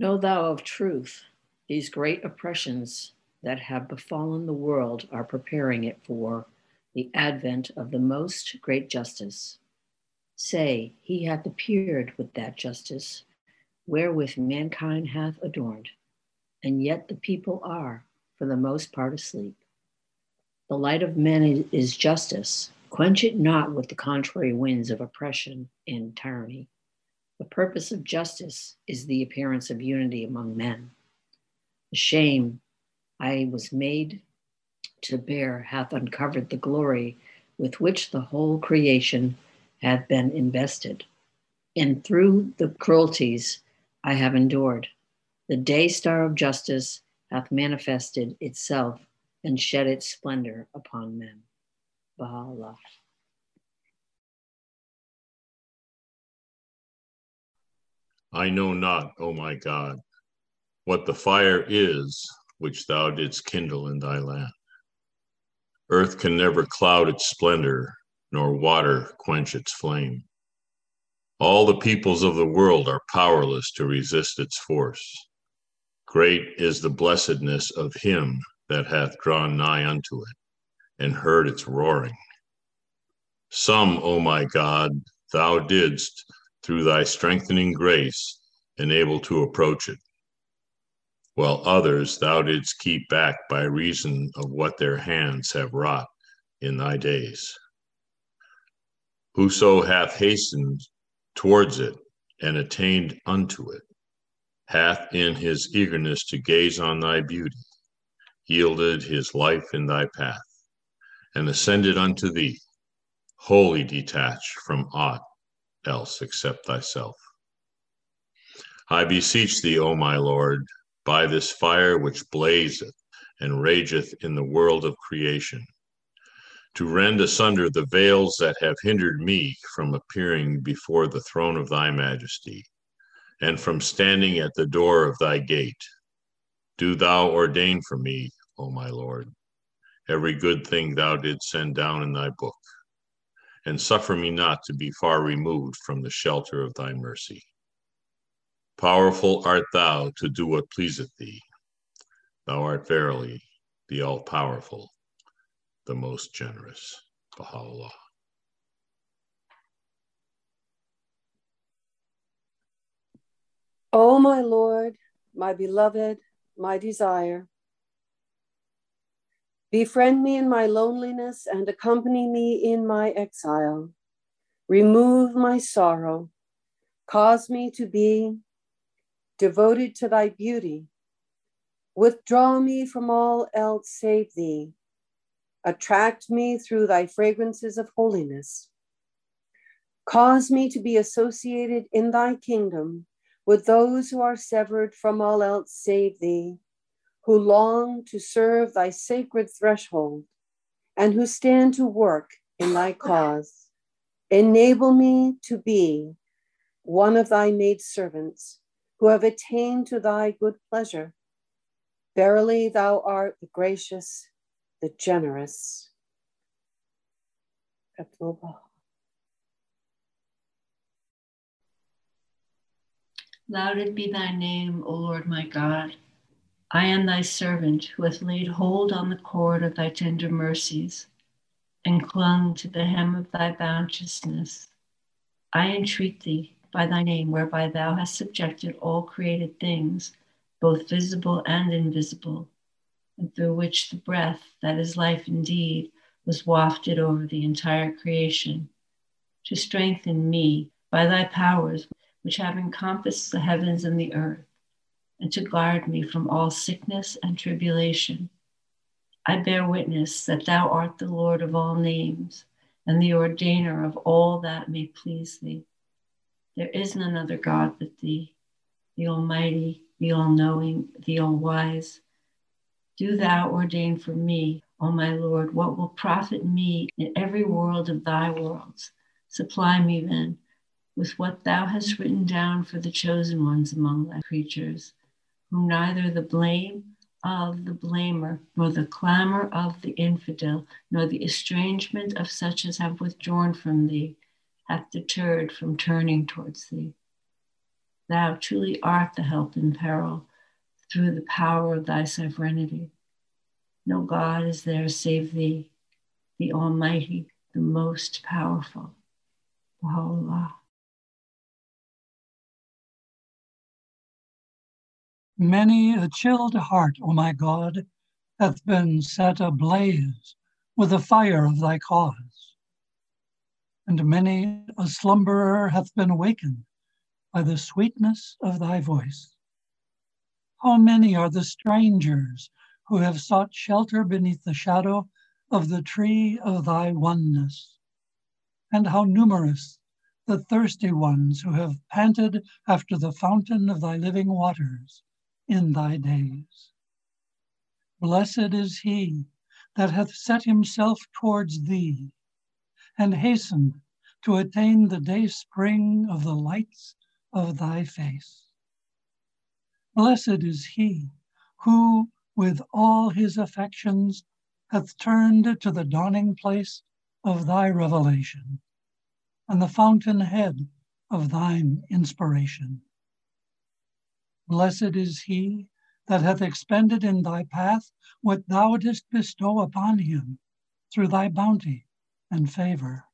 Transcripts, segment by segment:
Know thou of truth, these great oppressions that have befallen the world are preparing it for the advent of the most great justice. Say, he hath appeared with that justice wherewith mankind hath adorned, and yet the people are, for the most part, asleep. The light of men is justice. Quench it not with the contrary winds of oppression and tyranny. The purpose of justice is the appearance of unity among men. The shame I was made to bear hath uncovered the glory with which the whole creation hath been invested. And through the cruelties I have endured, the day star of justice hath manifested itself and shed its splendor upon men. Baha'u'llah. I know not, O my God, what the fire is which thou didst kindle in thy land. Earth can never cloud its splendor, nor water quench its flame. All the peoples of the world are powerless to resist its force. Great is the blessedness of him that hath drawn nigh unto it and heard its roaring. Some, O my God, thou didst through thy strengthening grace, enable to approach it, while others thou didst keep back by reason of what their hands have wrought in thy days. Whoso hath hastened towards it and attained unto it, hath in his eagerness to gaze on thy beauty yielded his life in thy path, and ascended unto thee, wholly detached from aught else except thyself. I beseech thee, O my Lord, by this fire which blazeth and rageth in the world of creation, to rend asunder the veils that have hindered me from appearing before the throne of thy majesty, and from standing at the door of thy gate. Do thou ordain for me, O my Lord, every good thing thou didst send down in thy book and suffer me not to be far removed from the shelter of thy mercy. Powerful art thou to do what pleaseth thee. Thou art verily the all powerful, the most generous. Baha'u'llah. O my Lord, my beloved, my desire, Befriend me in my loneliness and accompany me in my exile. Remove my sorrow. Cause me to be devoted to thy beauty. Withdraw me from all else save thee. Attract me through thy fragrances of holiness. Cause me to be associated in thy kingdom with those who are severed from all else save thee who long to serve thy sacred threshold and who stand to work in thy cause. Enable me to be one of thy maid servants who have attained to thy good pleasure. Verily, thou art the gracious, the generous. Lauded be thy name, O Lord my God. I am thy servant who hath laid hold on the cord of thy tender mercies and clung to the hem of thy bounteousness. I entreat thee by thy name, whereby thou hast subjected all created things, both visible and invisible, and through which the breath that is life indeed was wafted over the entire creation, to strengthen me by thy powers which have encompassed the heavens and the earth and to guard me from all sickness and tribulation. I bear witness that thou art the Lord of all names and the ordainer of all that may please thee. There is none other God but thee, the Almighty, the All Knowing, the All Wise. Do thou ordain for me, O my Lord, what will profit me in every world of thy worlds. Supply me then with what thou hast written down for the chosen ones among thy creatures neither the blame of the blamer, nor the clamor of the infidel, nor the estrangement of such as have withdrawn from thee, hath deterred from turning towards thee. Thou truly art the help in peril through the power of thy sovereignty. No God is there save thee, the Almighty, the most powerful. Baha'u'llah. Many a chilled heart, O my God, hath been set ablaze with the fire of thy cause. And many a slumberer hath been awakened by the sweetness of thy voice. How many are the strangers who have sought shelter beneath the shadow of the tree of thy oneness? And how numerous the thirsty ones who have panted after the fountain of thy living waters in thy days. Blessed is he that hath set himself towards thee and hastened to attain the day spring of the lights of thy face. Blessed is he who, with all his affections, hath turned to the dawning place of thy revelation and the fountain head of thine inspiration. Blessed is he that hath expended in thy path what thou didst bestow upon him through thy bounty and favor.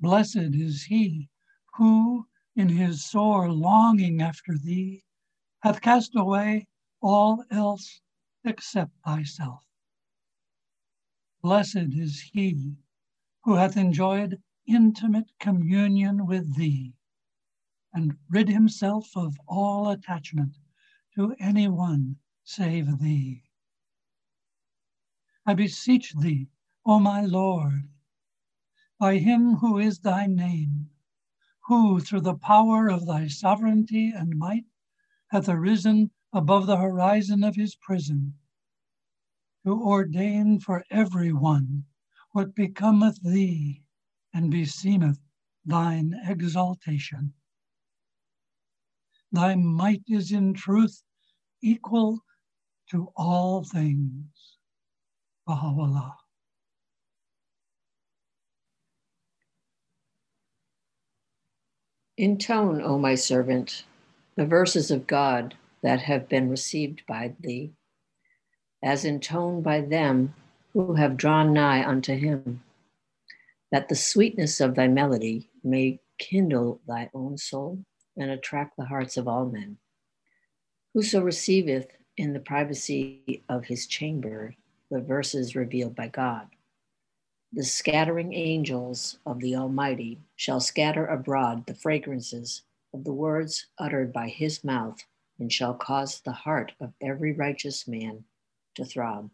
Blessed is he who, in his sore longing after thee, hath cast away all else except thyself. Blessed is he who hath enjoyed intimate communion with thee and rid himself of all attachment to any one save thee. I beseech thee, O my Lord, by him who is thy name, who through the power of thy sovereignty and might hath arisen above the horizon of his prison, to ordain for every one what becometh thee and beseemeth thine exaltation. Thy might is in truth equal to all things. Baha'u'llah. Intone, O my servant, the verses of God that have been received by thee, as intoned by them who have drawn nigh unto him, that the sweetness of thy melody may kindle thy own soul and attract the hearts of all men. Whoso receiveth in the privacy of his chamber the verses revealed by God, the scattering angels of the Almighty shall scatter abroad the fragrances of the words uttered by his mouth and shall cause the heart of every righteous man to throb.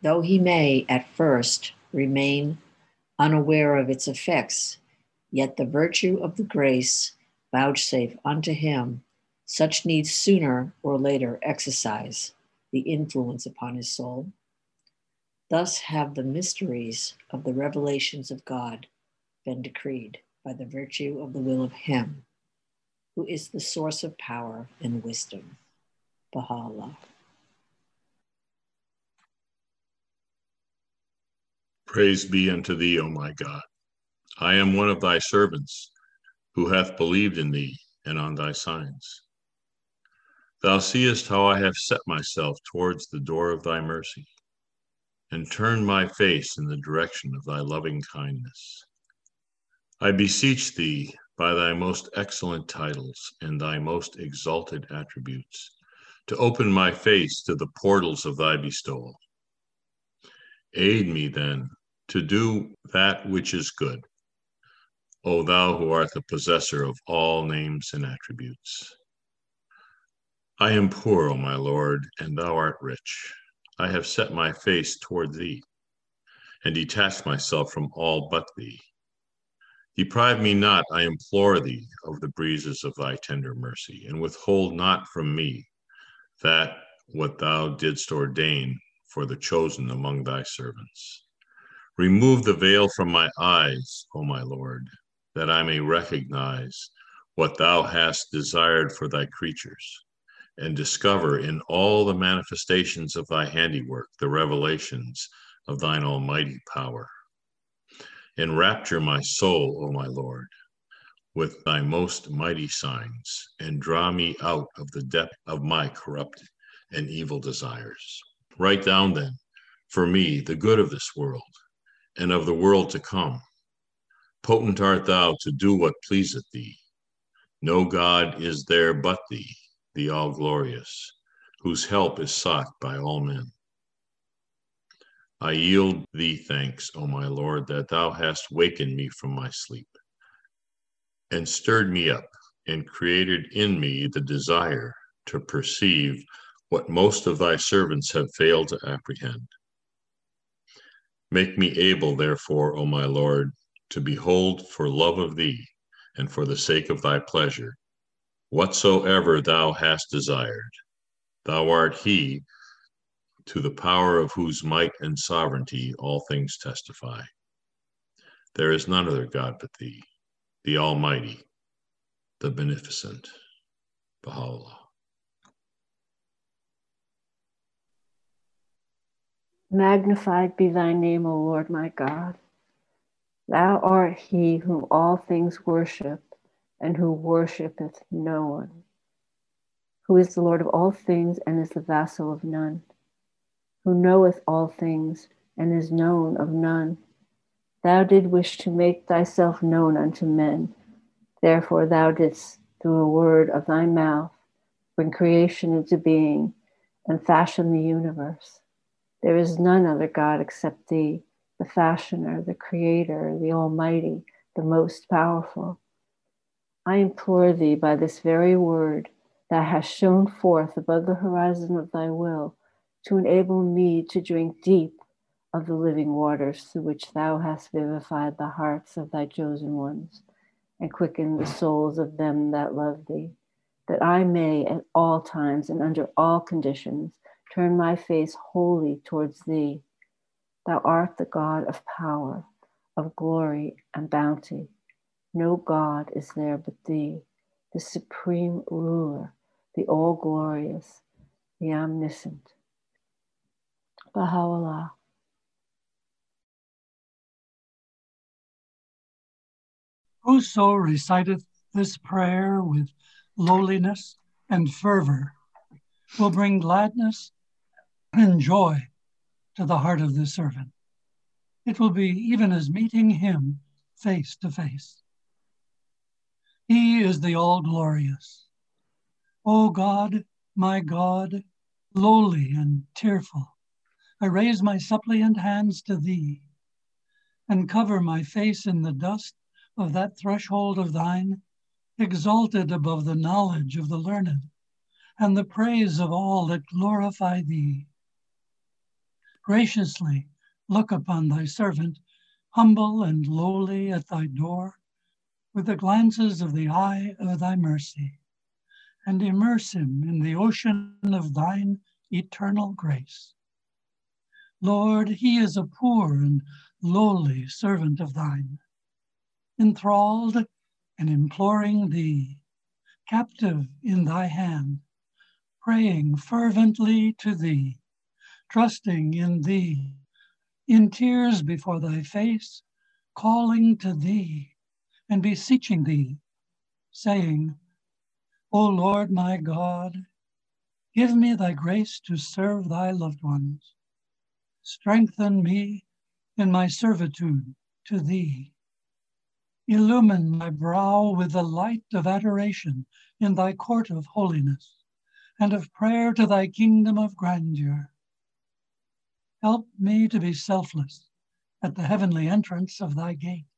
Though he may at first remain unaware of its effects, yet the virtue of the grace vouchsafe unto him, such needs sooner or later exercise the influence upon his soul. Thus have the mysteries of the revelations of God been decreed by the virtue of the will of Him who is the source of power and wisdom. Baha'u'llah. Praise be unto thee, O my God. I am one of thy servants who hath believed in thee and on thy signs. Thou seest how I have set myself towards the door of thy mercy, and turned my face in the direction of thy loving kindness. I beseech thee by thy most excellent titles and thy most exalted attributes, to open my face to the portals of thy bestowal. Aid me then to do that which is good O thou who art the possessor of all names and attributes. I am poor, O my Lord, and thou art rich. I have set my face toward thee, and detached myself from all but thee. Deprive me not, I implore thee, of the breezes of thy tender mercy, and withhold not from me that what thou didst ordain for the chosen among thy servants. Remove the veil from my eyes, O my Lord, that I may recognize what thou hast desired for thy creatures, and discover in all the manifestations of thy handiwork the revelations of thine almighty power. Enrapture my soul, O my Lord, with thy most mighty signs, and draw me out of the depth of my corrupt and evil desires. Write down then for me the good of this world and of the world to come. Potent art thou to do what pleaseth thee. No God is there but thee, the all glorious, whose help is sought by all men. I yield thee thanks, O my Lord, that thou hast wakened me from my sleep and stirred me up and created in me the desire to perceive what most of thy servants have failed to apprehend. Make me able, therefore, O my Lord, to behold for love of thee and for the sake of thy pleasure whatsoever thou hast desired. Thou art he to the power of whose might and sovereignty all things testify. There is none other God but thee the Almighty, the Beneficent, Baha'u'llah. Magnified be thy name, O Lord my God. Thou art he whom all things worship, and who worshipeth no one, who is the Lord of all things and is the vassal of none, who knoweth all things and is known of none Thou did wish to make thyself known unto men. Therefore, thou didst, through a word of thy mouth, bring creation into being and fashion the universe. There is none other God except thee, the fashioner, the creator, the almighty, the most powerful. I implore thee by this very word that hast shone forth above the horizon of thy will to enable me to drink deep of the living waters through which thou hast vivified the hearts of thy chosen ones and quickened the souls of them that love thee, that I may at all times and under all conditions turn my face wholly towards thee. Thou art the God of power, of glory and bounty. No God is there but thee, the supreme ruler, the all glorious, the omniscient. Baha'u'llah. Whoso reciteth this prayer with lowliness and fervor will bring gladness and joy to the heart of the servant. It will be even as meeting him face to face. He is the all glorious. O God, my God, lowly and tearful, I raise my suppliant hands to thee and cover my face in the dust of that threshold of thine, exalted above the knowledge of the learned and the praise of all that glorify thee. Graciously look upon thy servant, humble and lowly at thy door, with the glances of the eye of thy mercy, and immerse him in the ocean of thine eternal grace. Lord, he is a poor and lowly servant of thine enthralled and imploring thee, captive in thy hand, praying fervently to thee, trusting in thee, in tears before thy face, calling to thee and beseeching thee, saying, O Lord my God, give me thy grace to serve thy loved ones. Strengthen me in my servitude to thee Illumine my brow with the light of adoration in thy court of holiness and of prayer to thy kingdom of grandeur. Help me to be selfless at the heavenly entrance of thy gate,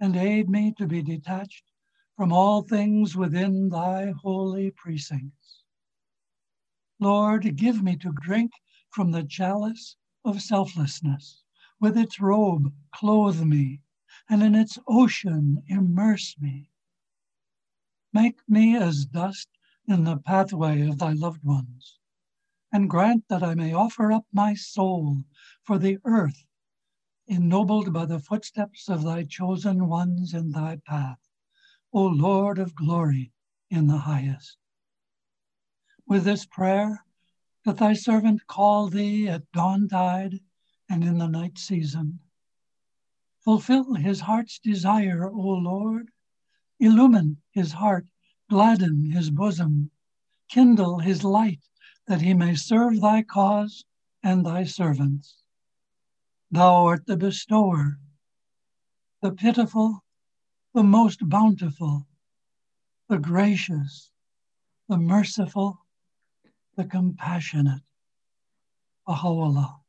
and aid me to be detached from all things within thy holy precincts. Lord, give me to drink from the chalice of selflessness. With its robe, clothe me and in its ocean immerse me. Make me as dust in the pathway of thy loved ones, and grant that I may offer up my soul for the earth, ennobled by the footsteps of thy chosen ones in thy path, O Lord of glory in the highest. With this prayer, that thy servant call thee at dawn tide and in the night season Fulfill his heart's desire, O Lord, illumine his heart, gladden his bosom, kindle his light, that he may serve thy cause and thy servants. Thou art the bestower, the pitiful, the most bountiful, the gracious, the merciful, the compassionate. Baha'u'llah.